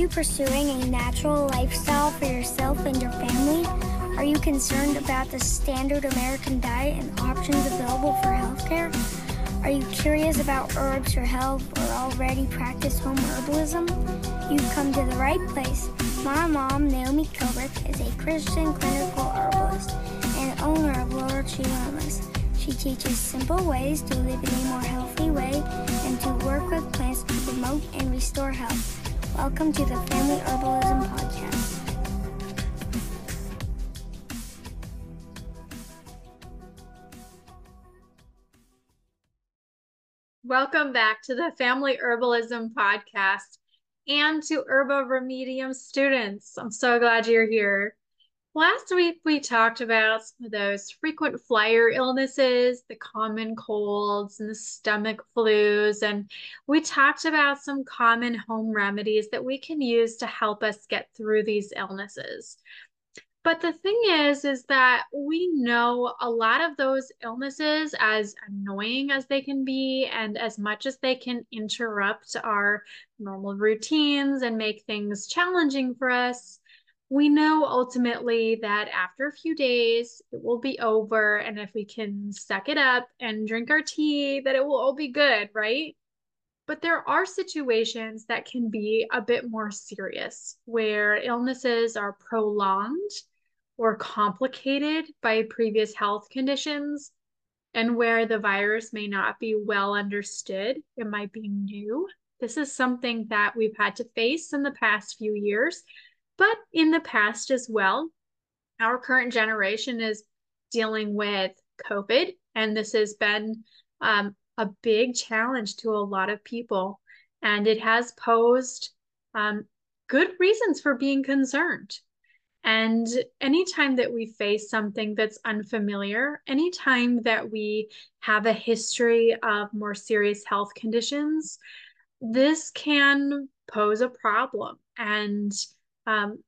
you pursuing a natural lifestyle for yourself and your family? Are you concerned about the standard American diet and options available for healthcare? Are you curious about herbs for health or already practice home herbalism? You've come to the right place. My mom, Naomi Kilbrick, is a Christian clinical herbalist and owner of Laurel Tree Wellness. She teaches simple ways to live in a more healthy way and to work with plants to promote and restore health. Welcome to the Family Herbalism Podcast. Welcome back to the Family Herbalism Podcast and to Herba Remedium students. I'm so glad you're here. Last week, we talked about some of those frequent flyer illnesses, the common colds and the stomach flus, and we talked about some common home remedies that we can use to help us get through these illnesses. But the thing is, is that we know a lot of those illnesses, as annoying as they can be, and as much as they can interrupt our normal routines and make things challenging for us, we know ultimately that after a few days it will be over and if we can suck it up and drink our tea that it will all be good right? But there are situations that can be a bit more serious where illnesses are prolonged or complicated by previous health conditions and where the virus may not be well understood it might be new. This is something that we've had to face in the past few years but in the past as well. Our current generation is dealing with COVID, and this has been um, a big challenge to a lot of people. And it has posed um, good reasons for being concerned. And anytime that we face something that's unfamiliar, anytime that we have a history of more serious health conditions, this can pose a problem. And um,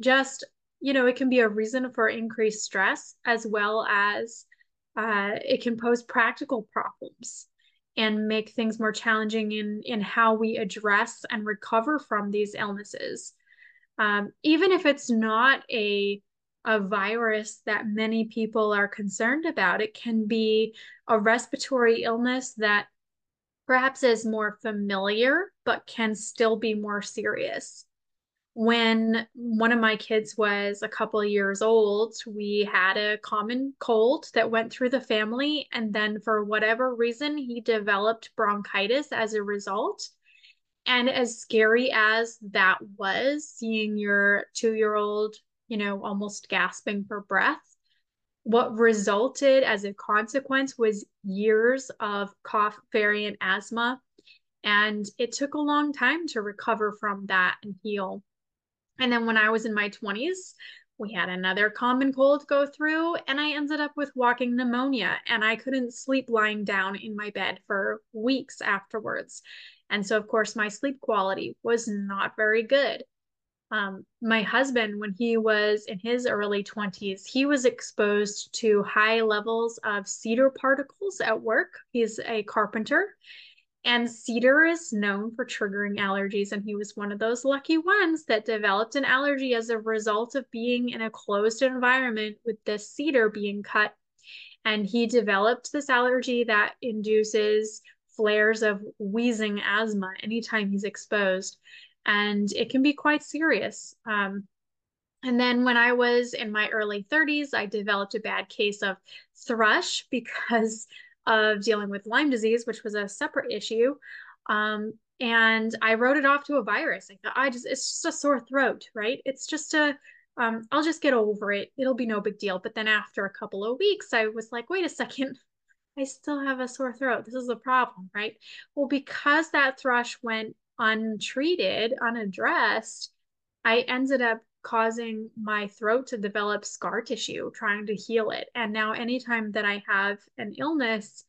just you know it can be a reason for increased stress as well as uh, it can pose practical problems and make things more challenging in in how we address and recover from these illnesses. Um, even if it's not a a virus that many people are concerned about it can be a respiratory illness that perhaps is more familiar but can still be more serious when one of my kids was a couple of years old, we had a common cold that went through the family. And then, for whatever reason, he developed bronchitis as a result. And as scary as that was, seeing your two year old, you know, almost gasping for breath, what resulted as a consequence was years of cough variant asthma. And it took a long time to recover from that and heal. And then when I was in my 20s, we had another common cold go through, and I ended up with walking pneumonia, and I couldn't sleep lying down in my bed for weeks afterwards. And so, of course, my sleep quality was not very good. Um, my husband, when he was in his early 20s, he was exposed to high levels of cedar particles at work. He's a carpenter and cedar is known for triggering allergies, and he was one of those lucky ones that developed an allergy as a result of being in a closed environment with this cedar being cut. And he developed this allergy that induces flares of wheezing asthma anytime he's exposed. And it can be quite serious. Um, and then when I was in my early 30s, I developed a bad case of thrush because of dealing with Lyme disease, which was a separate issue. Um, and I wrote it off to a virus. I thought, I just, it's just a sore throat, right? It's just a, um, I'll just get over it. It'll be no big deal. But then after a couple of weeks, I was like, wait a second, I still have a sore throat. This is a problem, right? Well, because that thrush went untreated, unaddressed, I ended up causing my throat to develop scar tissue, trying to heal it. And now, anytime that I have an illness,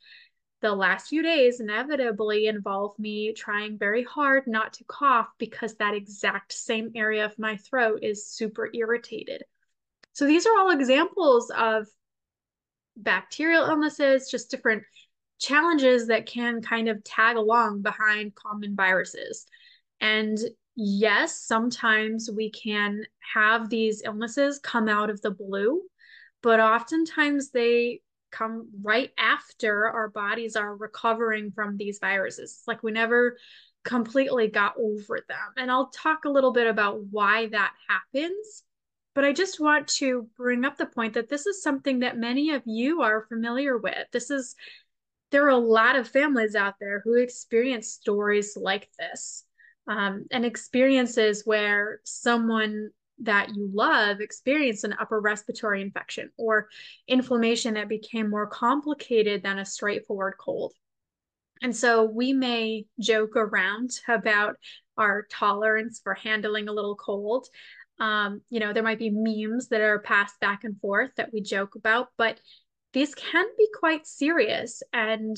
the last few days inevitably involve me trying very hard not to cough because that exact same area of my throat is super irritated. So, these are all examples of bacterial illnesses, just different challenges that can kind of tag along behind common viruses. And yes, sometimes we can have these illnesses come out of the blue, but oftentimes they come right after our bodies are recovering from these viruses. It's like we never completely got over them. And I'll talk a little bit about why that happens. But I just want to bring up the point that this is something that many of you are familiar with. This is, there are a lot of families out there who experience stories like this um, and experiences where someone that you love experienced an upper respiratory infection or inflammation that became more complicated than a straightforward cold. And so we may joke around about our tolerance for handling a little cold. Um, you know, there might be memes that are passed back and forth that we joke about, but these can be quite serious. And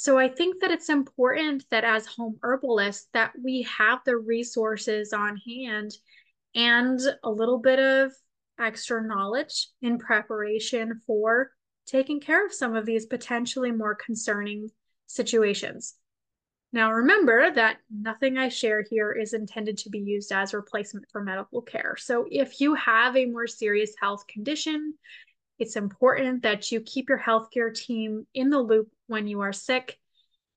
so I think that it's important that as home herbalists that we have the resources on hand and a little bit of extra knowledge in preparation for taking care of some of these potentially more concerning situations. Now, remember that nothing I share here is intended to be used as replacement for medical care. So, if you have a more serious health condition, it's important that you keep your healthcare team in the loop when you are sick.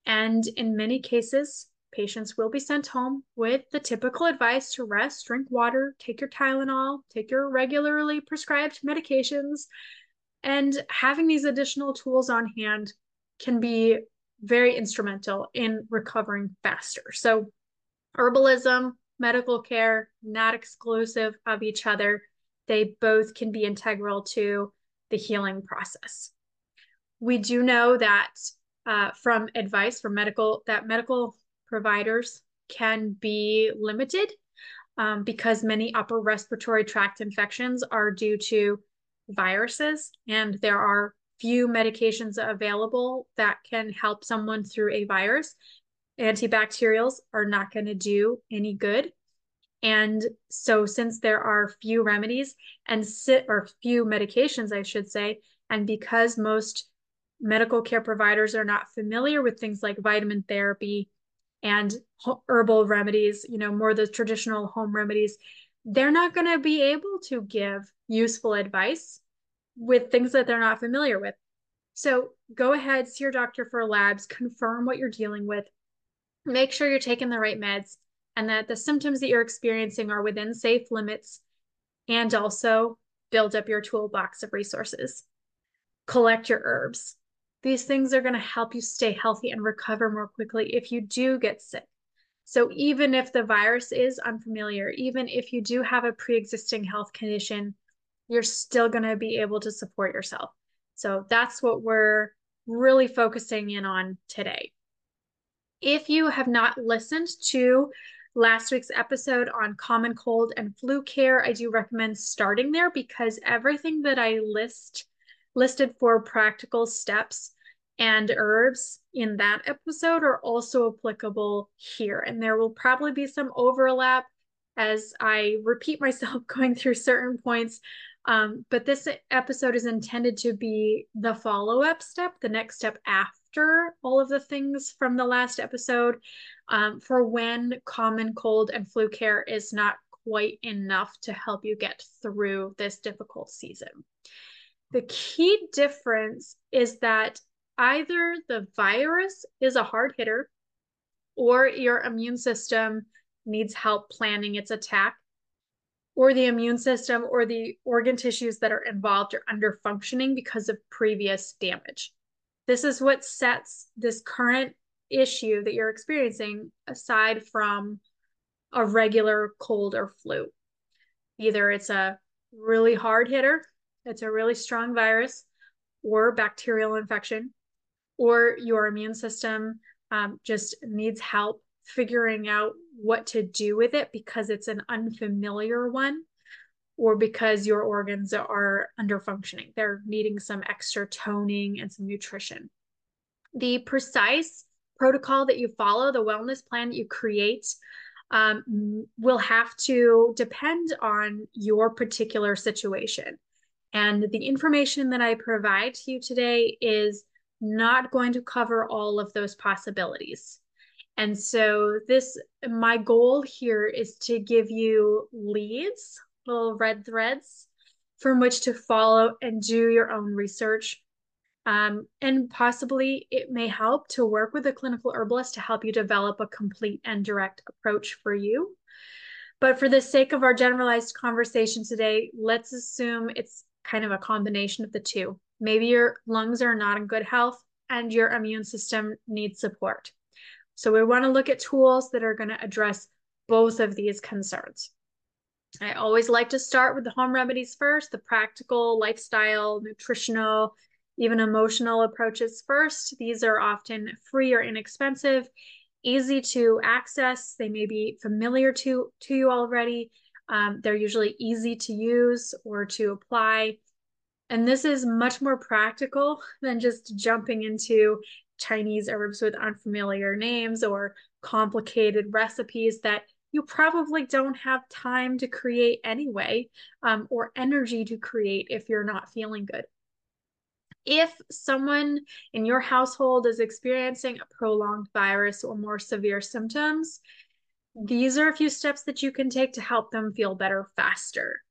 And in many cases, patients will be sent home with the typical advice to rest, drink water, take your Tylenol, take your regularly prescribed medications. And having these additional tools on hand can be very instrumental in recovering faster. So, herbalism, medical care, not exclusive of each other. They both can be integral to the healing process. We do know that uh, from advice from medical that medical providers can be limited um, because many upper respiratory tract infections are due to viruses, and there are few medications available that can help someone through a virus. Antibacterials are not going to do any good. And so, since there are few remedies and sit or few medications, I should say, and because most medical care providers are not familiar with things like vitamin therapy and herbal remedies, you know, more the traditional home remedies, they're not going to be able to give useful advice with things that they're not familiar with. So go ahead, see your doctor for labs, confirm what you're dealing with, make sure you're taking the right meds, and that the symptoms that you're experiencing are within safe limits, and also build up your toolbox of resources. Collect your herbs. These things are going to help you stay healthy and recover more quickly if you do get sick. So, even if the virus is unfamiliar, even if you do have a pre existing health condition, you're still going to be able to support yourself. So that's what we're really focusing in on today. If you have not listened to last week's episode on common cold and flu care, I do recommend starting there because everything that I list listed for practical steps and herbs in that episode are also applicable here. And there will probably be some overlap as I repeat myself going through certain points um, but this episode is intended to be the follow up step, the next step after all of the things from the last episode um, for when common cold and flu care is not quite enough to help you get through this difficult season. The key difference is that either the virus is a hard hitter or your immune system needs help planning its attack or the immune system or the organ tissues that are involved are under functioning because of previous damage. This is what sets this current issue that you're experiencing aside from a regular cold or flu. Either it's a really hard hitter, it's a really strong virus or bacterial infection, or your immune system um, just needs help figuring out what to do with it because it's an unfamiliar one or because your organs are under functioning. They're needing some extra toning and some nutrition. The precise protocol that you follow, the wellness plan that you create, um, will have to depend on your particular situation. And the information that I provide to you today is not going to cover all of those possibilities. And so this my goal here is to give you leads, little red threads from which to follow and do your own research. Um, and possibly it may help to work with a clinical herbalist to help you develop a complete and direct approach for you. But for the sake of our generalized conversation today, let's assume it's kind of a combination of the two. Maybe your lungs are not in good health and your immune system needs support. So we want to look at tools that are going to address both of these concerns. I always like to start with the home remedies first, the practical, lifestyle, nutritional, even emotional approaches first. These are often free or inexpensive, easy to access. They may be familiar to, to you already. Um, they're usually easy to use or to apply. And this is much more practical than just jumping into Chinese herbs with unfamiliar names or complicated recipes that you probably don't have time to create anyway, um, or energy to create if you're not feeling good. If someone in your household is experiencing a prolonged virus or more severe symptoms, these are a few steps that you can take to help them feel better faster.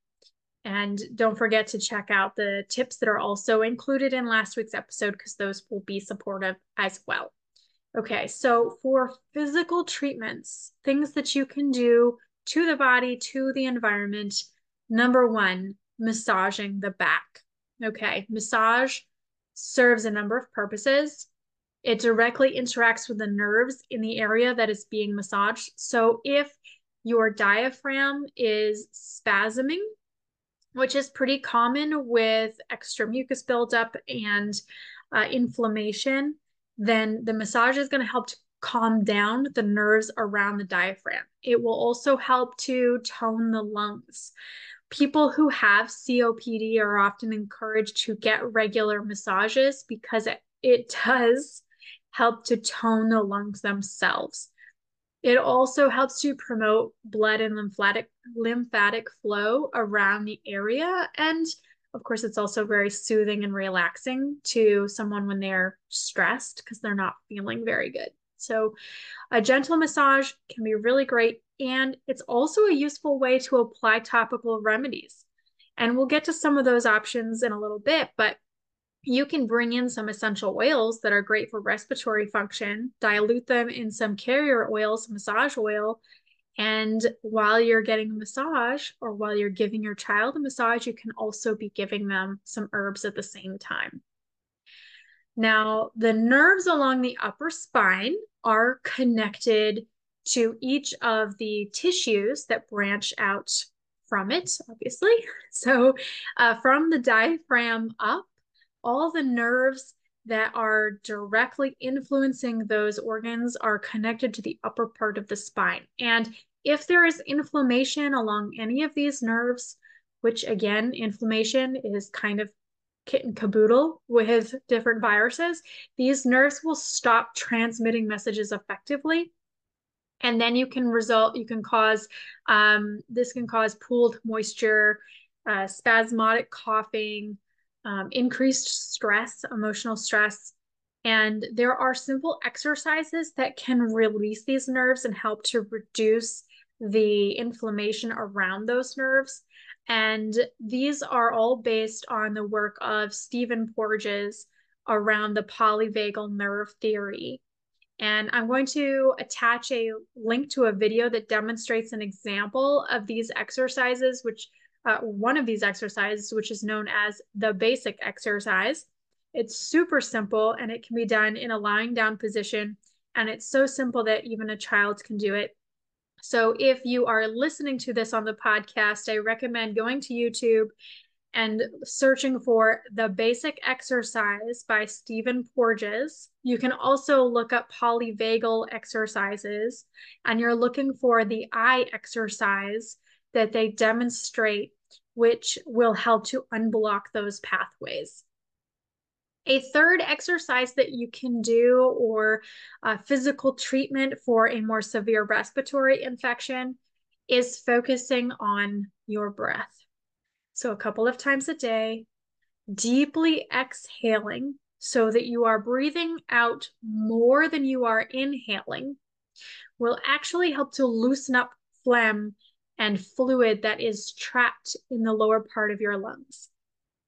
And don't forget to check out the tips that are also included in last week's episode because those will be supportive as well. Okay, so for physical treatments, things that you can do to the body, to the environment, number one, massaging the back. Okay, massage serves a number of purposes. It directly interacts with the nerves in the area that is being massaged. So if your diaphragm is spasming, which is pretty common with extra mucus buildup and uh, inflammation, then the massage is going to help to calm down the nerves around the diaphragm. It will also help to tone the lungs. People who have COPD are often encouraged to get regular massages because it, it does help to tone the lungs themselves. It also helps to promote blood and lymphatic lymphatic flow around the area and of course it's also very soothing and relaxing to someone when they're stressed because they're not feeling very good. So a gentle massage can be really great and it's also a useful way to apply topical remedies. And we'll get to some of those options in a little bit, but you can bring in some essential oils that are great for respiratory function, dilute them in some carrier oils, massage oil. And while you're getting a massage or while you're giving your child a massage, you can also be giving them some herbs at the same time. Now, the nerves along the upper spine are connected to each of the tissues that branch out from it, obviously. So, uh, from the diaphragm up, all the nerves that are directly influencing those organs are connected to the upper part of the spine. And if there is inflammation along any of these nerves, which again, inflammation is kind of kit and caboodle with different viruses, these nerves will stop transmitting messages effectively. And then you can result, you can cause, um, this can cause pooled moisture, uh, spasmodic coughing, um, increased stress, emotional stress. And there are simple exercises that can release these nerves and help to reduce the inflammation around those nerves. And these are all based on the work of Stephen Porges around the polyvagal nerve theory. And I'm going to attach a link to a video that demonstrates an example of these exercises, which uh, one of these exercises, which is known as the basic exercise. It's super simple and it can be done in a lying down position. And it's so simple that even a child can do it. So if you are listening to this on the podcast, I recommend going to YouTube and searching for the basic exercise by Stephen Porges. You can also look up polyvagal exercises and you're looking for the eye exercise that they demonstrate, which will help to unblock those pathways. A third exercise that you can do or a physical treatment for a more severe respiratory infection is focusing on your breath. So, a couple of times a day, deeply exhaling so that you are breathing out more than you are inhaling will actually help to loosen up phlegm and fluid that is trapped in the lower part of your lungs.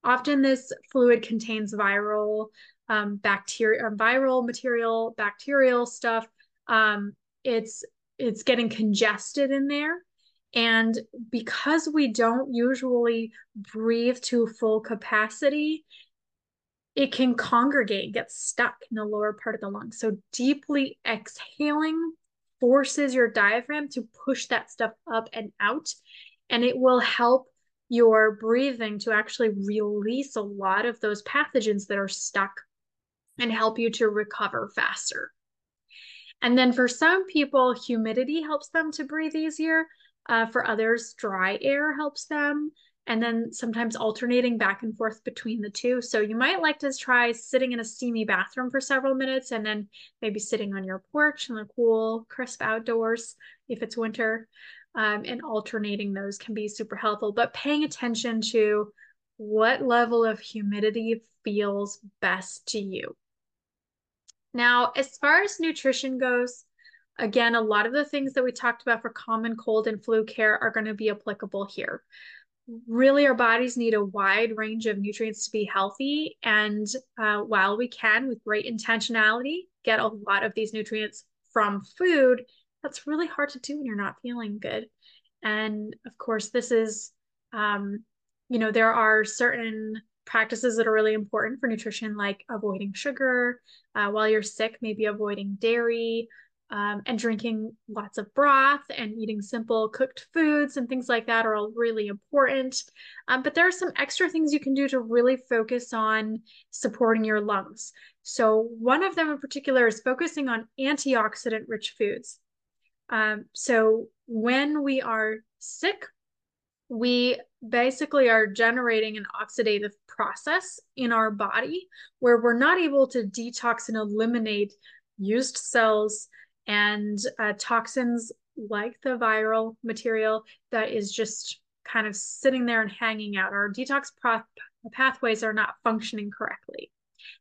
Often this fluid contains viral um, bacteria, viral material, bacterial stuff. Um, it's it's getting congested in there, and because we don't usually breathe to full capacity, it can congregate, get stuck in the lower part of the lung. So deeply exhaling forces your diaphragm to push that stuff up and out, and it will help your breathing to actually release a lot of those pathogens that are stuck and help you to recover faster. And then for some people, humidity helps them to breathe easier. Uh, for others, dry air helps them. And then sometimes alternating back and forth between the two. So you might like to try sitting in a steamy bathroom for several minutes and then maybe sitting on your porch in the cool, crisp outdoors if it's winter um, and alternating those can be super helpful. But paying attention to what level of humidity feels best to you. Now, as far as nutrition goes, again, a lot of the things that we talked about for common cold and flu care are going to be applicable here. Really, our bodies need a wide range of nutrients to be healthy. And uh, while we can, with great intentionality, get a lot of these nutrients from food, that's really hard to do when you're not feeling good. And of course, this is, um, you know, there are certain practices that are really important for nutrition, like avoiding sugar uh, while you're sick, maybe avoiding dairy. Um, and drinking lots of broth and eating simple cooked foods and things like that are all really important. Um, but there are some extra things you can do to really focus on supporting your lungs. So, one of them in particular is focusing on antioxidant rich foods. Um, so when we are sick, we basically are generating an oxidative process in our body where we're not able to detox and eliminate used cells and uh, toxins like the viral material that is just kind of sitting there and hanging out. Our detox pathways are not functioning correctly.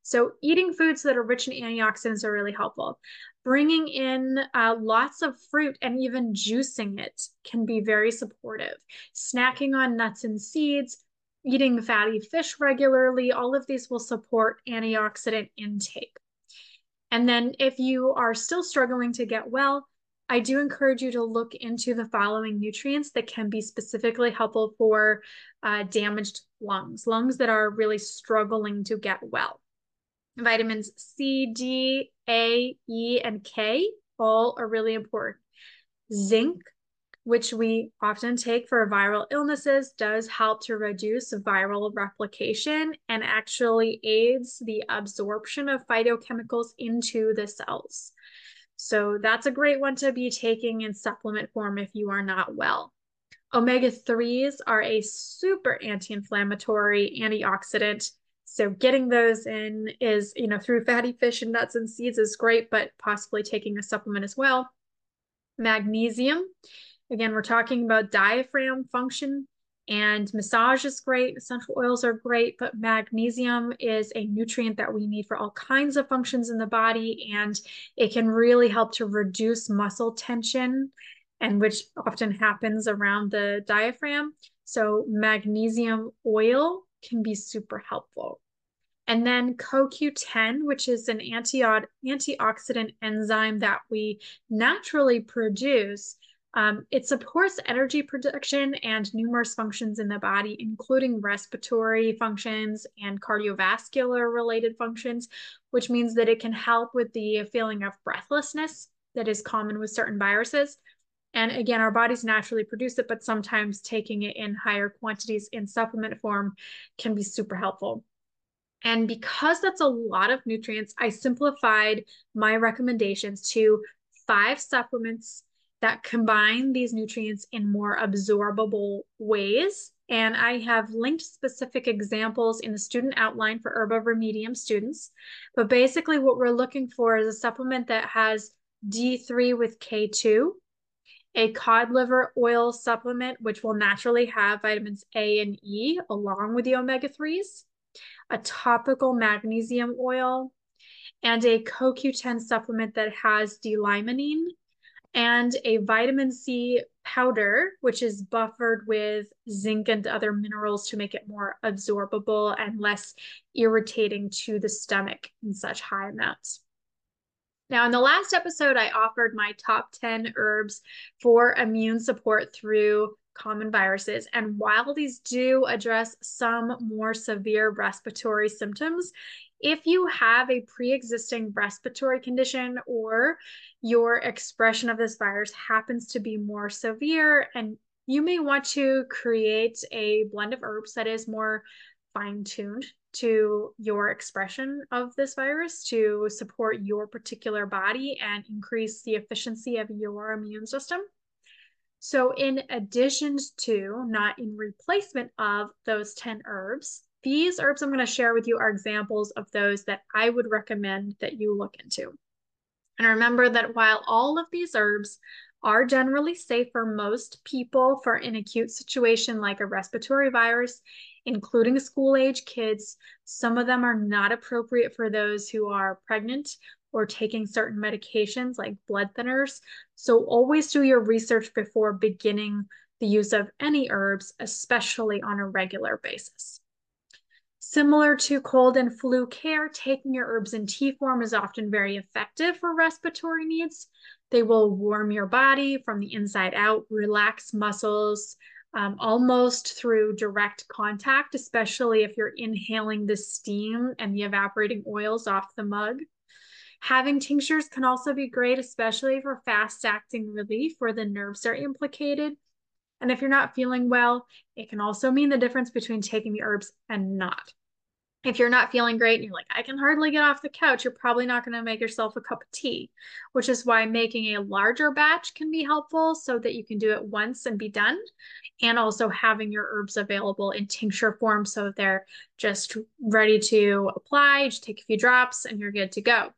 So, eating foods that are rich in antioxidants are really helpful. Bringing in uh, lots of fruit and even juicing it can be very supportive. Snacking on nuts and seeds, eating fatty fish regularly, all of these will support antioxidant intake. And then, if you are still struggling to get well, I do encourage you to look into the following nutrients that can be specifically helpful for uh, damaged lungs, lungs that are really struggling to get well. Vitamins C, D, A, E, and K all are really important. Zinc, which we often take for viral illnesses, does help to reduce viral replication and actually aids the absorption of phytochemicals into the cells. So that's a great one to be taking in supplement form if you are not well. Omega 3s are a super anti inflammatory antioxidant so getting those in is, you know, through fatty fish and nuts and seeds is great, but possibly taking a supplement as well. Magnesium. Again, we're talking about diaphragm function and massage is great. Essential oils are great, but magnesium is a nutrient that we need for all kinds of functions in the body. And it can really help to reduce muscle tension and which often happens around the diaphragm. So magnesium oil can be super helpful. And then CoQ10, which is an anti- antioxidant enzyme that we naturally produce, um, it supports energy production and numerous functions in the body, including respiratory functions and cardiovascular related functions, which means that it can help with the feeling of breathlessness that is common with certain viruses. And again, our bodies naturally produce it, but sometimes taking it in higher quantities in supplement form can be super helpful. And because that's a lot of nutrients, I simplified my recommendations to five supplements that combine these nutrients in more absorbable ways. And I have linked specific examples in the student outline for Herba Remedium students. But basically, what we're looking for is a supplement that has D3 with K2, a cod liver oil supplement, which will naturally have vitamins A and E along with the omega 3s, a topical magnesium oil, and a CoQ10 supplement that has D-limonene and a vitamin C powder, which is buffered with zinc and other minerals to make it more absorbable and less irritating to the stomach in such high amounts. Now, in the last episode, I offered my top 10 herbs for immune support through common viruses. And while these do address some more severe respiratory symptoms, if you have a pre existing respiratory condition or your expression of this virus happens to be more severe, and you may want to create a blend of herbs that is more fine tuned to your expression of this virus to support your particular body and increase the efficiency of your immune system. So, in addition to, not in replacement of those 10 herbs, these herbs I'm going to share with you are examples of those that I would recommend that you look into. And remember that while all of these herbs are generally safe for most people for an acute situation like a respiratory virus, including school age kids, some of them are not appropriate for those who are pregnant or taking certain medications like blood thinners. So always do your research before beginning the use of any herbs, especially on a regular basis. Similar to cold and flu care, taking your herbs in tea form is often very effective for respiratory needs. They will warm your body from the inside out, relax muscles, um, almost through direct contact, especially if you're inhaling the steam and the evaporating oils off the mug. Having tinctures can also be great, especially for fast acting relief where the nerves are implicated. And if you're not feeling well, it can also mean the difference between taking the herbs and not. If you're not feeling great and you're like, I can hardly get off the couch, you're probably not going to make yourself a cup of tea, which is why making a larger batch can be helpful so that you can do it once and be done. And also having your herbs available in tincture form so they're just ready to apply. Just take a few drops and you're good to go.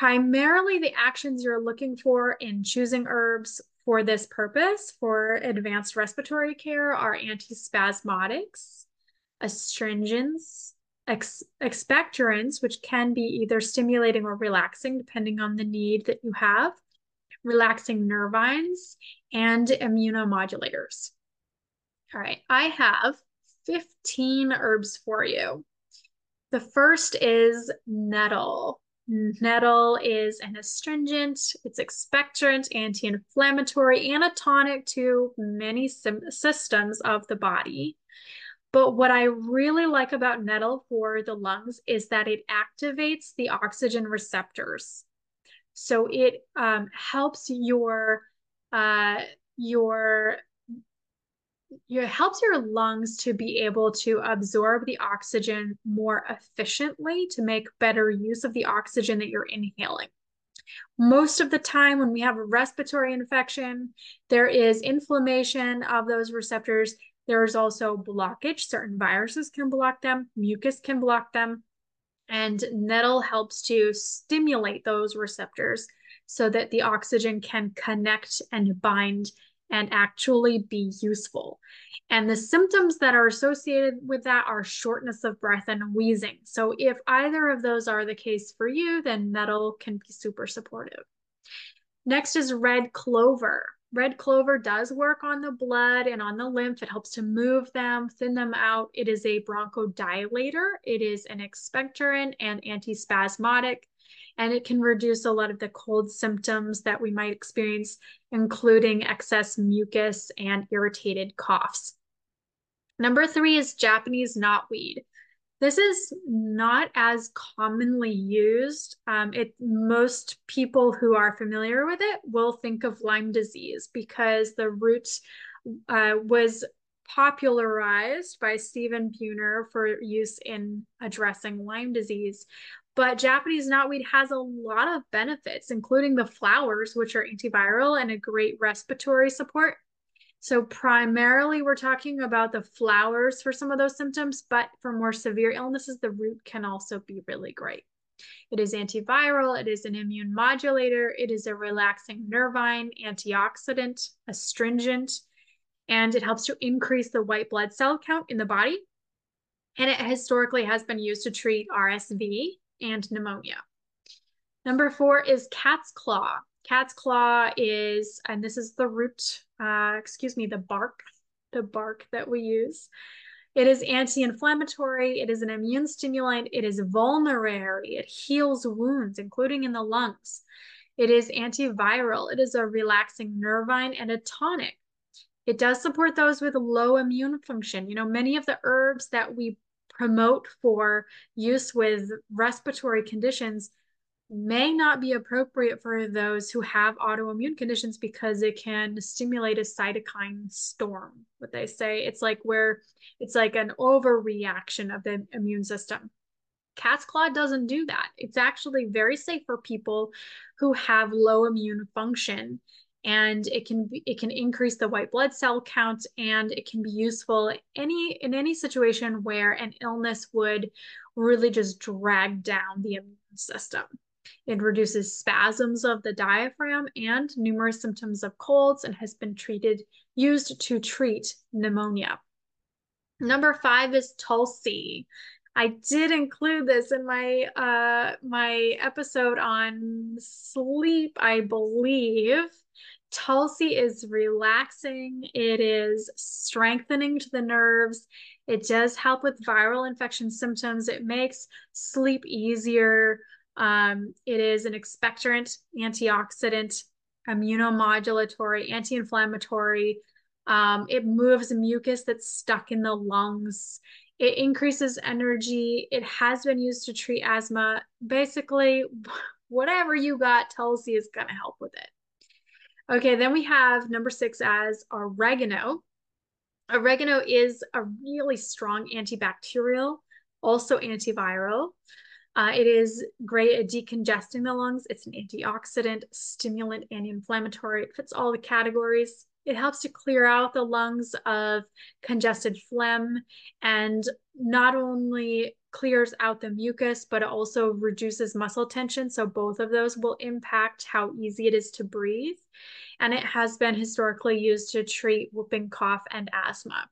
Primarily, the actions you're looking for in choosing herbs for this purpose for advanced respiratory care are antispasmodics, astringents, ex- expectorants, which can be either stimulating or relaxing depending on the need that you have, relaxing nervines, and immunomodulators. All right, I have 15 herbs for you. The first is nettle. Nettle is an astringent, it's expectorant, anti inflammatory, and a tonic to many systems of the body. But what I really like about nettle for the lungs is that it activates the oxygen receptors. So it um, helps your uh, your it helps your lungs to be able to absorb the oxygen more efficiently to make better use of the oxygen that you're inhaling. Most of the time, when we have a respiratory infection, there is inflammation of those receptors. There's also blockage. Certain viruses can block them, mucus can block them. And nettle helps to stimulate those receptors so that the oxygen can connect and bind and actually be useful. And the symptoms that are associated with that are shortness of breath and wheezing. So if either of those are the case for you, then nettle can be super supportive. Next is red clover. Red clover does work on the blood and on the lymph. It helps to move them, thin them out. It is a bronchodilator. It is an expectorant and antispasmodic and it can reduce a lot of the cold symptoms that we might experience, including excess mucus and irritated coughs. Number three is Japanese knotweed. This is not as commonly used. Um, it most people who are familiar with it will think of Lyme disease because the root uh, was popularized by Stephen Buhner for use in addressing Lyme disease. But Japanese knotweed has a lot of benefits, including the flowers, which are antiviral and a great respiratory support. So, primarily, we're talking about the flowers for some of those symptoms, but for more severe illnesses, the root can also be really great. It is antiviral, it is an immune modulator, it is a relaxing nervine, antioxidant, astringent, and it helps to increase the white blood cell count in the body. And it historically has been used to treat RSV and pneumonia. Number four is cat's claw. Cat's claw is, and this is the root, uh, excuse me, the bark, the bark that we use. It is anti-inflammatory. It is an immune stimulant. It is vulnerary. It heals wounds, including in the lungs. It is antiviral. It is a relaxing nervine and a tonic. It does support those with low immune function. You know, many of the herbs that we promote for use with respiratory conditions may not be appropriate for those who have autoimmune conditions because it can stimulate a cytokine storm. What they say, it's like where it's like an overreaction of the immune system. Cat's claw doesn't do that. It's actually very safe for people who have low immune function and it can be, it can increase the white blood cell count and it can be useful any in any situation where an illness would really just drag down the immune system. It reduces spasms of the diaphragm and numerous symptoms of colds and has been treated used to treat pneumonia. Number five is Tulsi. I did include this in my uh, my episode on sleep, I believe. Tulsi is relaxing. It is strengthening to the nerves. It does help with viral infection symptoms. It makes sleep easier. Um, it is an expectorant, antioxidant, immunomodulatory, anti inflammatory. Um, it moves mucus that's stuck in the lungs. It increases energy. It has been used to treat asthma. Basically, whatever you got, Tulsi is going to help with it. Okay, then we have number six as oregano. Oregano is a really strong antibacterial, also antiviral. Uh, it is great at decongesting the lungs. It's an antioxidant, stimulant, anti-inflammatory. It fits all the categories. It helps to clear out the lungs of congested phlegm and not only clears out the mucus, but it also reduces muscle tension. So both of those will impact how easy it is to breathe. And it has been historically used to treat whooping cough and asthma.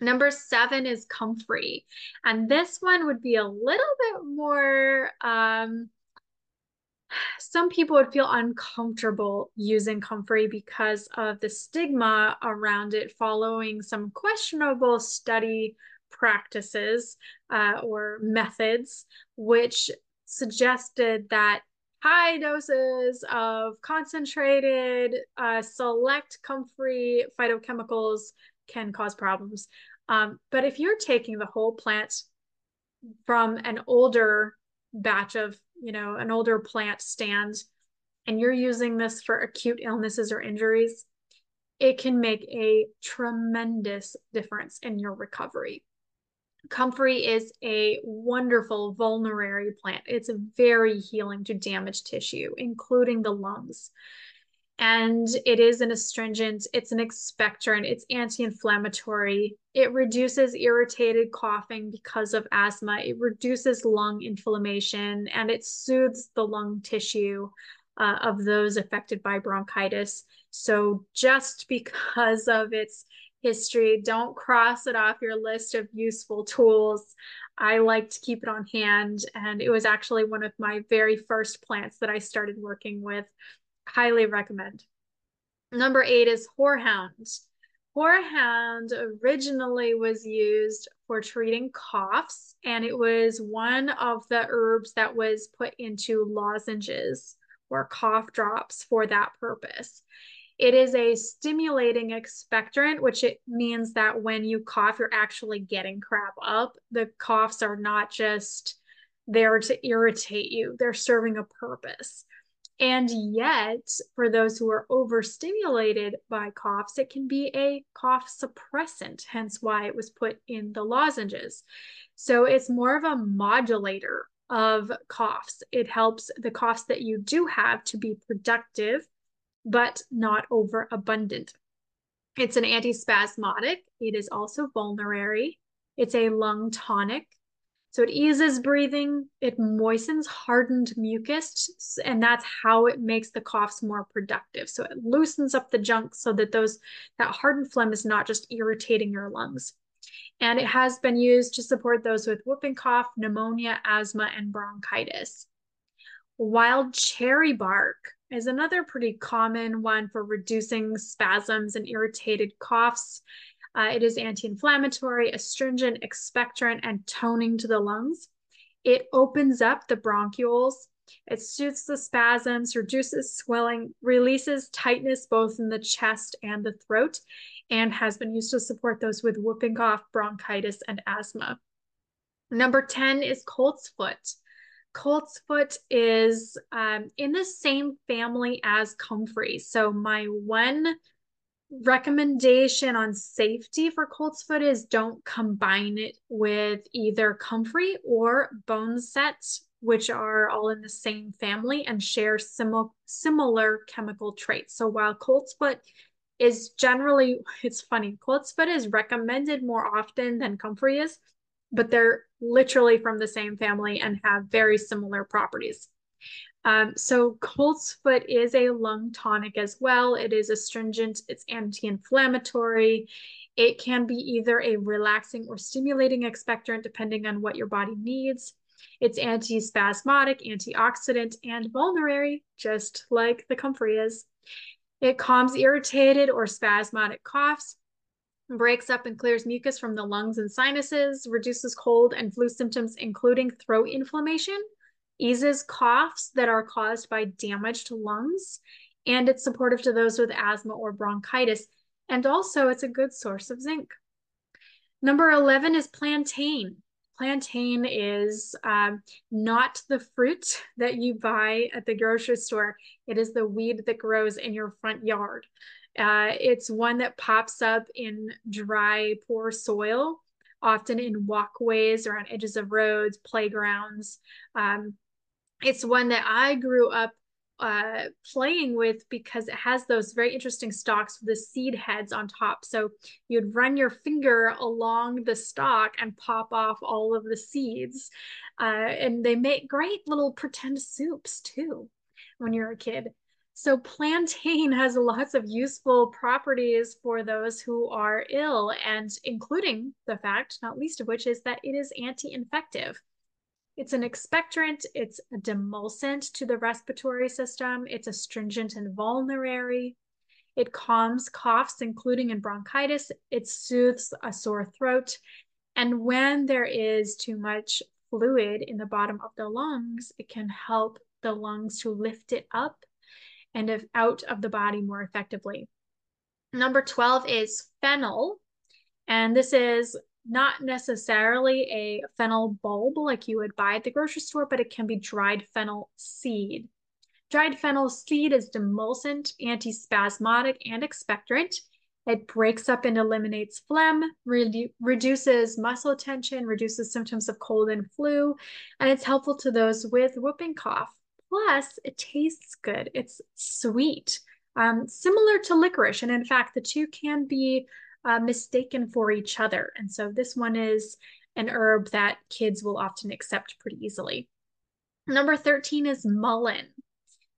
Number seven is comfrey. And this one would be a little bit more, um, some people would feel uncomfortable using comfrey because of the stigma around it following some questionable study practices uh, or methods, which suggested that high doses of concentrated uh, select comfrey phytochemicals can cause problems. Um, but if you're taking the whole plant from an older batch of, you know, an older plant stand, and you're using this for acute illnesses or injuries, it can make a tremendous difference in your recovery. Comfrey is a wonderful vulnerary plant. It's very healing to damaged tissue, including the lungs and it is an astringent, it's an expectorant, it's anti inflammatory. It reduces irritated coughing because of asthma, it reduces lung inflammation, and it soothes the lung tissue uh, of those affected by bronchitis. So, just because of its history, don't cross it off your list of useful tools. I like to keep it on hand, and it was actually one of my very first plants that I started working with highly recommend. Number eight is horehound. Horehound originally was used for treating coughs, and it was one of the herbs that was put into lozenges or cough drops for that purpose. It is a stimulating expectorant, which it means that when you cough, you're actually getting crap up. The coughs are not just there to irritate you, they're serving a purpose. And yet, for those who are overstimulated by coughs, it can be a cough suppressant, hence why it was put in the lozenges. So it's more of a modulator of coughs. It helps the coughs that you do have to be productive, but not overabundant. It's an antispasmodic. It is also vulnerary. It's a lung tonic. So it eases breathing, it moistens hardened mucus, and that's how it makes the coughs more productive. So it loosens up the junk so that those that hardened phlegm is not just irritating your lungs. And it has been used to support those with whooping cough, pneumonia, asthma, and bronchitis. Wild cherry bark. is another pretty common one for reducing spasms and irritated coughs. Uh, it is anti inflammatory, astringent, expectorant, and toning to the lungs. It opens up the bronchioles. It soothes the spasms, reduces swelling, releases tightness both in the chest and the throat, and has been used to support those with whooping cough, bronchitis, and asthma. Number 10 is coltsfoot. Coltsfoot is um, in the same family as comfrey. So, my one recommendation on safety for coltsfoot is don't combine it with either comfrey or bone boneset, which are all in the same family and share sim- similar chemical traits. So, while coltsfoot is generally, it's funny, coltsfoot is recommended more often than comfrey is but they're literally from the same family and have very similar properties. Um, so coltsfoot is a lung tonic as well. It is astringent, it's anti-inflammatory. It can be either a relaxing or stimulating expectorant depending on what your body needs. It's anti-spasmodic, antioxidant, and vulnerary, just like the comfrey is. It calms irritated or spasmodic coughs, breaks up and clears mucus from the lungs and sinuses, reduces cold and flu symptoms, including throat inflammation, eases coughs that are caused by damaged lungs, and it's supportive to those with asthma or bronchitis. And also, it's a good source of zinc. Number 11 is plantain. Plantain is um, not the fruit that you buy at the grocery store, it is the weed that grows in your front yard. Uh, it's one that pops up in dry, poor soil, often in walkways or on edges of roads, playgrounds. Um, it's one that I grew up uh, playing with because it has those very interesting stalks with the seed heads on top. So you'd run your finger along the stalk and pop off all of the seeds. Uh, and they make great little pretend soups too when you're a kid. So plantain has lots of useful properties for those who are ill, and including the fact, not least of which, is that it is anti-infective. It's an expectorant, it's a demulcent to the respiratory system, it's astringent and vulnerary. It calms coughs, including in bronchitis. It soothes a sore throat. And when there is too much fluid in the bottom of the lungs, it can help the lungs to lift it up and if out of the body more effectively. Number 12 is fennel. And this is not necessarily a fennel bulb like you would buy at the grocery store, but it can be dried fennel seed. Dried fennel seed is demulcent, antispasmodic, and expectorant. It breaks up and eliminates phlegm, redu- reduces muscle tension, reduces symptoms of cold and flu, and it's helpful to those with whooping cough. Plus, it tastes good. It's sweet, um, similar to licorice. And in fact, the two can be uh, mistaken for each other. And so this one is an herb that kids will often accept pretty easily. Number 13 is mullein.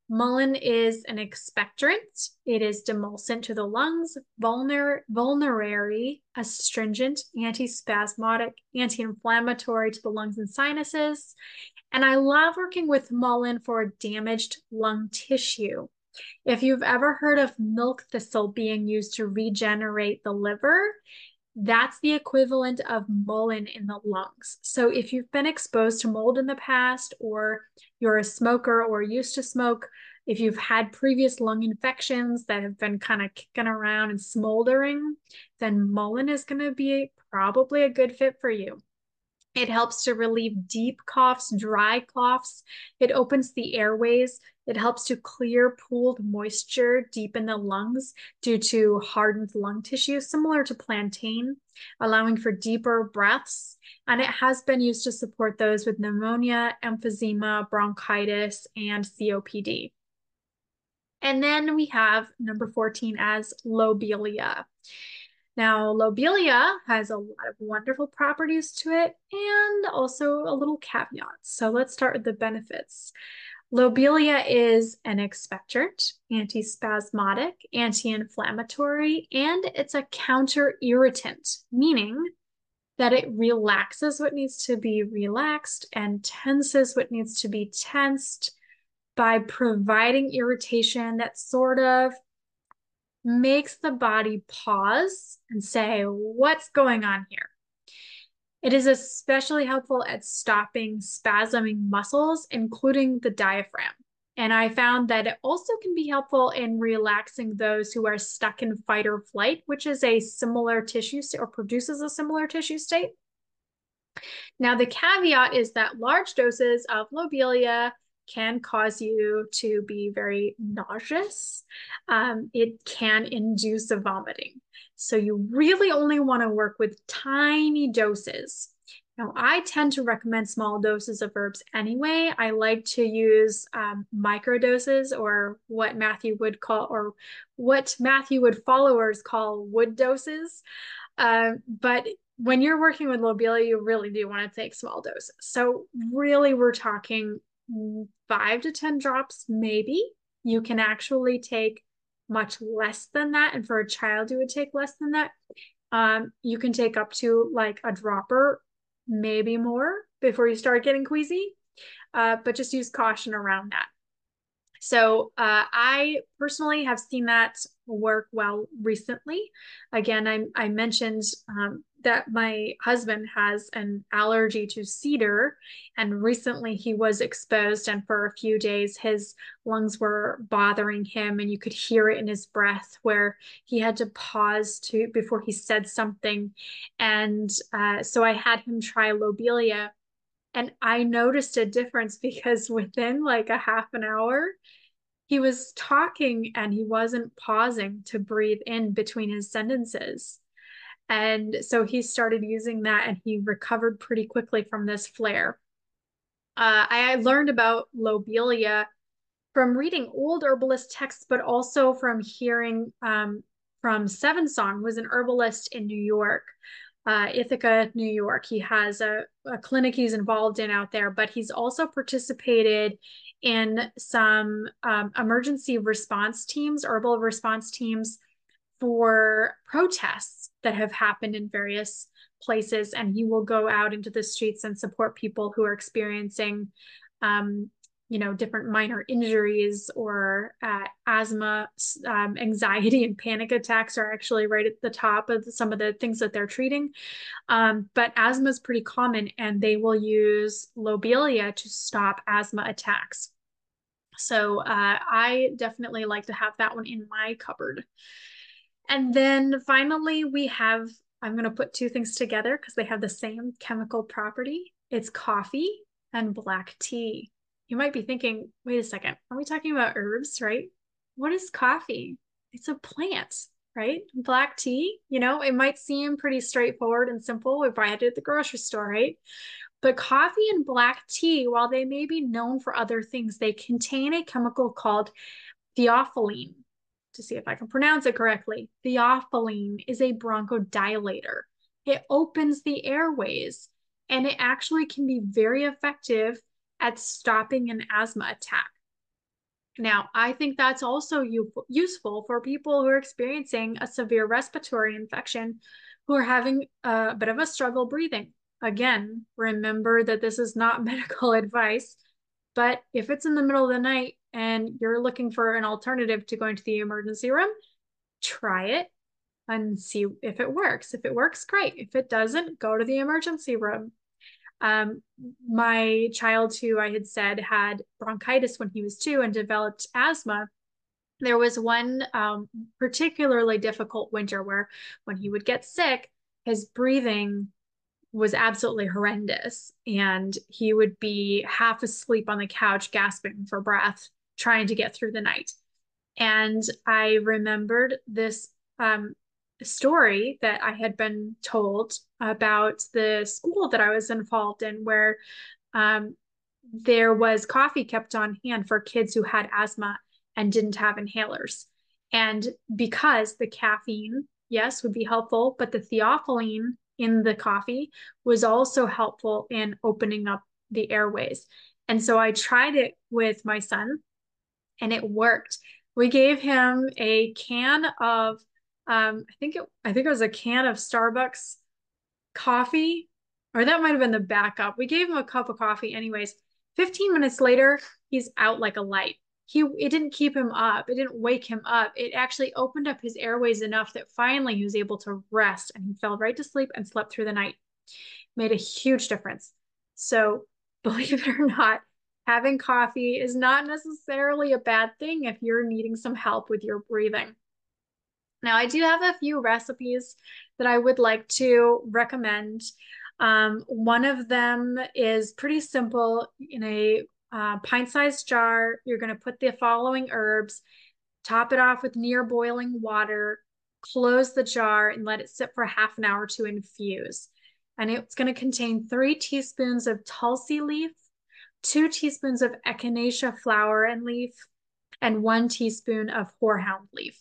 Mullein is an expectorant. It is demulcent to the lungs, vulner, vulnerary, astringent, antispasmodic, anti-inflammatory to the lungs and sinuses. And I love working with mullein for damaged lung tissue. If you've ever heard of milk thistle being used to regenerate the liver, that's the equivalent of mullein in the lungs. So if you've been exposed to mold in the past, or you're a smoker or used to smoke, if you've had previous lung infections that have been kind of kicking around and smoldering, then mullein is going to be probably a good fit for you. It helps to relieve deep coughs, dry coughs. It opens the airways. It helps to clear pooled moisture deep in the lungs due to hardened lung tissue, similar to plantain, allowing for deeper breaths. And it has been used to support those with pneumonia, emphysema, bronchitis, and COPD. And then we have number 14 as lobelia. Now, lobelia has a lot of wonderful properties to it and also a little caveat. So let's start with the benefits. Lobelia is an expectorant, antispasmodic, anti-inflammatory, and it's a counter irritant, meaning that it relaxes what needs to be relaxed and tenses what needs to be tensed. by providing irritation that sort of makes the body pause and say, What's going on here? It is especially helpful at stopping spasming muscles, including the diaphragm. And I found that it also can be helpful in relaxing those who are stuck in fight or flight, which is a similar tissue or produces a similar tissue state. Now, the caveat is that large doses of lobelia can cause you to be very nauseous. Um, it can induce vomiting. So you really only want to work with tiny doses. Now, I tend to recommend small doses of herbs anyway. I like to use um, micro doses or what Matthew would call, or what Matthew Wood followers call wood doses. Uh, but when you're working with lobelia, you really do want to take small doses. So, really, we're talking five to 10 drops, maybe. You can actually take much less than that. And for a child, you would take less than that. Um, you can take up to like a dropper, maybe more before you start getting queasy. Uh, but just use caution around that. So uh, I personally have seen that work well recently. Again, I, I mentioned um, that my husband has an allergy to cedar, and recently he was exposed, and for a few days his lungs were bothering him, and you could hear it in his breath where he had to pause to before he said something. And uh, so I had him try lobelia and I noticed a difference because within like a half an hour, he was talking and he wasn't pausing to breathe in between his sentences. And so he started using that and he recovered pretty quickly from this flare. Uh, I learned about lobelia from reading old herbalist texts, but also from hearing um, from Sevensong, who was an herbalist in New York, uh, Ithaca, New York. He has a, a clinic he's involved in out there, but he's also participated in some um, emergency response teams, herbal response teams for protests that have happened in various places. And he will go out into the streets and support people who are experiencing um, you know different minor injuries or uh, asthma um, anxiety and panic attacks are actually right at the top of some of the things that they're treating um, but asthma is pretty common and they will use lobelia to stop asthma attacks so uh, i definitely like to have that one in my cupboard and then finally we have i'm going to put two things together because they have the same chemical property it's coffee and black tea you might be thinking, wait a second, are we talking about herbs, right? What is coffee? It's a plant, right? Black tea, you know, it might seem pretty straightforward and simple if I had it at the grocery store, right? But coffee and black tea, while they may be known for other things, they contain a chemical called theophylline. To see if I can pronounce it correctly, theophylline is a bronchodilator. It opens the airways and it actually can be very effective at stopping an asthma attack. Now, I think that's also useful for people who are experiencing a severe respiratory infection who are having a bit of a struggle breathing. Again, remember that this is not medical advice, but if it's in the middle of the night and you're looking for an alternative to going to the emergency room, try it and see if it works. If it works, great. If it doesn't, go to the emergency room. Um, my child, who I had said had bronchitis when he was two and developed asthma, there was one um, particularly difficult winter where when he would get sick, his breathing was absolutely horrendous. And he would be half asleep on the couch, gasping for breath, trying to get through the night. And I remembered this um, story that I had been told about the school that I was involved in, where um, there was coffee kept on hand for kids who had asthma and didn't have inhalers. And because the caffeine, yes, would be helpful, but the theophylline in the coffee was also helpful in opening up the airways. And so I tried it with my son and it worked. We gave him a can of um, I think it I think it was a can of Starbucks coffee, or that might have been the backup. We gave him a cup of coffee anyways, 15 minutes later, he's out like a light. He it didn't keep him up. It didn't wake him up. It actually opened up his airways enough that finally he was able to rest and he fell right to sleep and slept through the night. Made a huge difference. So, believe it or not, having coffee is not necessarily a bad thing if you're needing some help with your breathing. Now, I do have a few recipes that I would like to recommend. Um, one of them is pretty simple. In a uh, pint sized jar, you're going to put the following herbs, top it off with near boiling water, close the jar, and let it sit for half an hour to infuse. And it's going to contain three teaspoons of tulsi leaf, two teaspoons of echinacea flower and leaf, and one teaspoon of horehound leaf.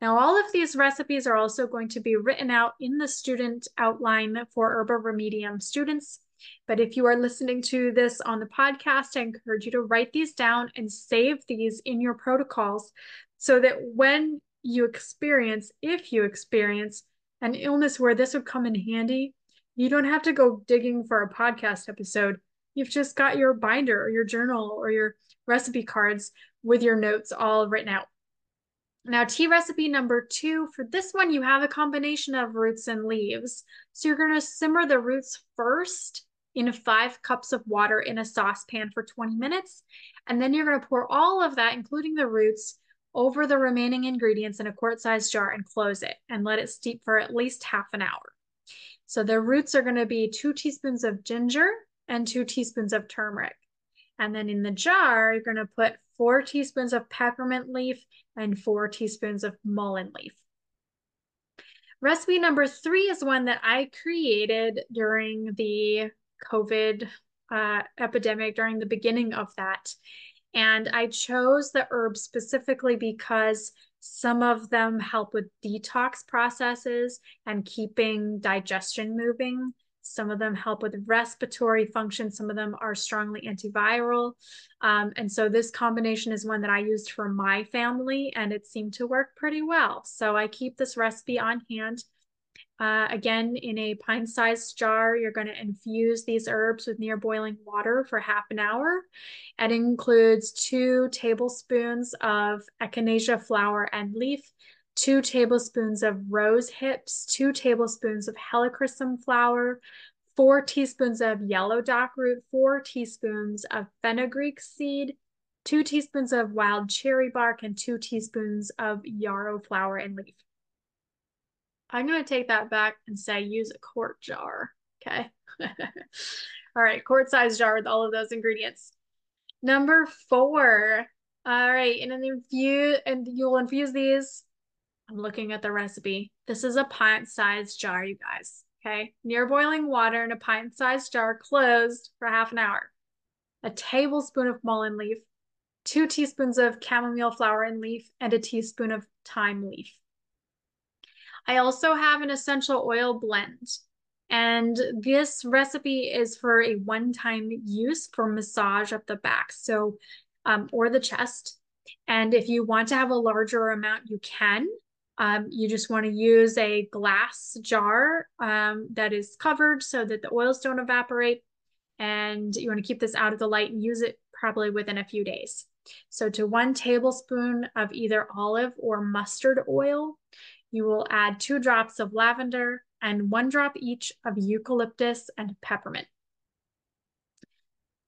Now, all of these recipes are also going to be written out in the student outline for Herba Remedium students. But if you are listening to this on the podcast, I encourage you to write these down and save these in your protocols so that when you experience, if you experience an illness where this would come in handy, you don't have to go digging for a podcast episode. You've just got your binder or your journal or your recipe cards with your notes all written out. Now, tea recipe number two, for this one, you have a combination of roots and leaves. So you're going to simmer the roots first in five cups of water in a saucepan for 20 minutes. And then you're going to pour all of that, including the roots, over the remaining ingredients in a quart-sized jar and close it and let it steep for at least half an hour. So the roots are going to be two teaspoons of ginger and two teaspoons of turmeric. And then in the jar, you're going to put four teaspoons of peppermint leaf and four teaspoons of mullein leaf. Recipe number three is one that I created during the COVID uh, epidemic, during the beginning of that. And I chose the herbs specifically because some of them help with detox processes and keeping digestion moving. Some of them help with respiratory function. Some of them are strongly antiviral. Um, and so this combination is one that I used for my family and it seemed to work pretty well. So I keep this recipe on hand. Uh, again, in a pint sized jar, you're going to infuse these herbs with near boiling water for half an hour. It includes two tablespoons of echinacea flower and leaf, two tablespoons of rose hips, two tablespoons of helichrysum flower, four teaspoons of yellow dock root, four teaspoons of fenugreek seed, two teaspoons of wild cherry bark, and two teaspoons of yarrow flower and leaf. I'm going to take that back and say use a quart jar. Okay. all right, quart size jar with all of those ingredients. Number four. All right, and then infuse and you'll infuse these I'm looking at the recipe. This is a pint sized jar, you guys. Okay. Near boiling water in a pint sized jar closed for half an hour. A tablespoon of mullein leaf, two teaspoons of chamomile flower and leaf, and a teaspoon of thyme leaf. I also have an essential oil blend. And this recipe is for a one time use for massage up the back. So, um, or the chest. And if you want to have a larger amount, you can. Um, you just want to use a glass jar um, that is covered so that the oils don't evaporate. And you want to keep this out of the light and use it probably within a few days. So to one tablespoon of either olive or mustard oil, you will add two drops of lavender and one drop each of eucalyptus and peppermint.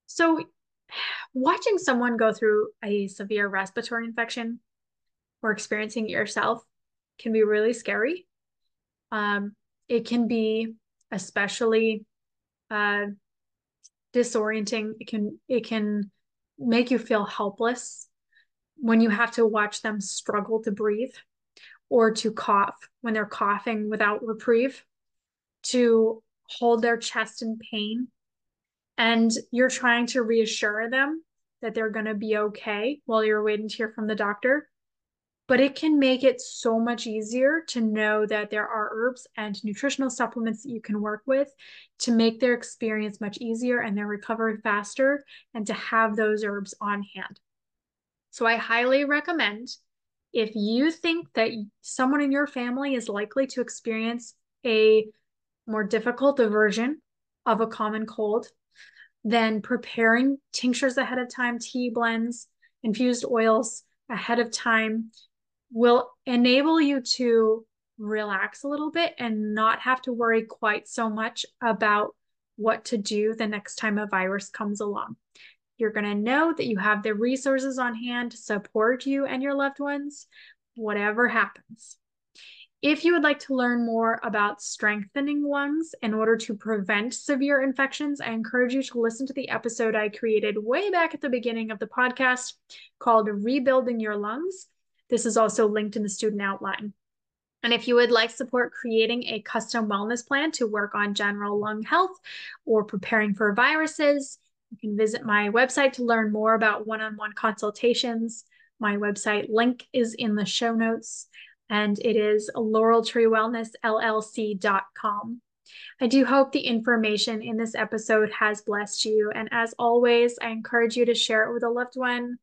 So watching someone go through a severe respiratory infection or experiencing it yourself can be really scary. Um, it can be especially uh, disorienting. It can it can make you feel helpless when you have to watch them struggle to breathe or to cough when they're coughing without reprieve, to hold their chest in pain. And you're trying to reassure them that they're going to be okay while you're waiting to hear from the doctor but it can make it so much easier to know that there are herbs and nutritional supplements that you can work with to make their experience much easier and their recovery faster and to have those herbs on hand. So I highly recommend if you think that someone in your family is likely to experience a more difficult version of a common cold, then preparing tinctures ahead of time, tea blends, infused oils ahead of time will enable you to relax a little bit and not have to worry quite so much about what to do the next time a virus comes along. You're going to know that you have the resources on hand to support you and your loved ones, whatever happens. If you would like to learn more about strengthening lungs in order to prevent severe infections, I encourage you to listen to the episode I created way back at the beginning of the podcast called Rebuilding Your Lungs. This is also linked in the student outline. And if you would like support creating a custom wellness plan to work on general lung health or preparing for viruses, you can visit my website to learn more about one on one consultations. My website link is in the show notes and it is laureltreewellnessllc.com. I do hope the information in this episode has blessed you. And as always, I encourage you to share it with a loved one.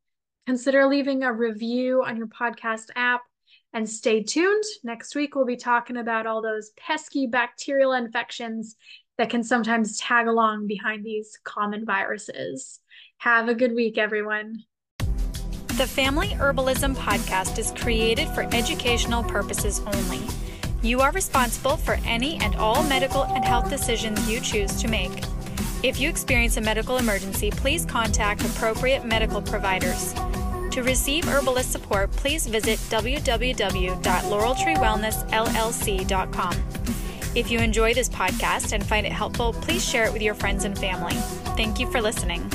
Consider leaving a review on your podcast app and stay tuned. Next week, we'll be talking about all those pesky bacterial infections that can sometimes tag along behind these common viruses. Have a good week, everyone. The Family Herbalism podcast is created for educational purposes only. You are responsible for any and all medical and health decisions you choose to make. If you experience a medical emergency, please contact appropriate medical providers. To receive herbalist support, please visit www.laureltreewellnessllc.com. If you enjoy this podcast and find it helpful, please share it with your friends and family. Thank you for listening.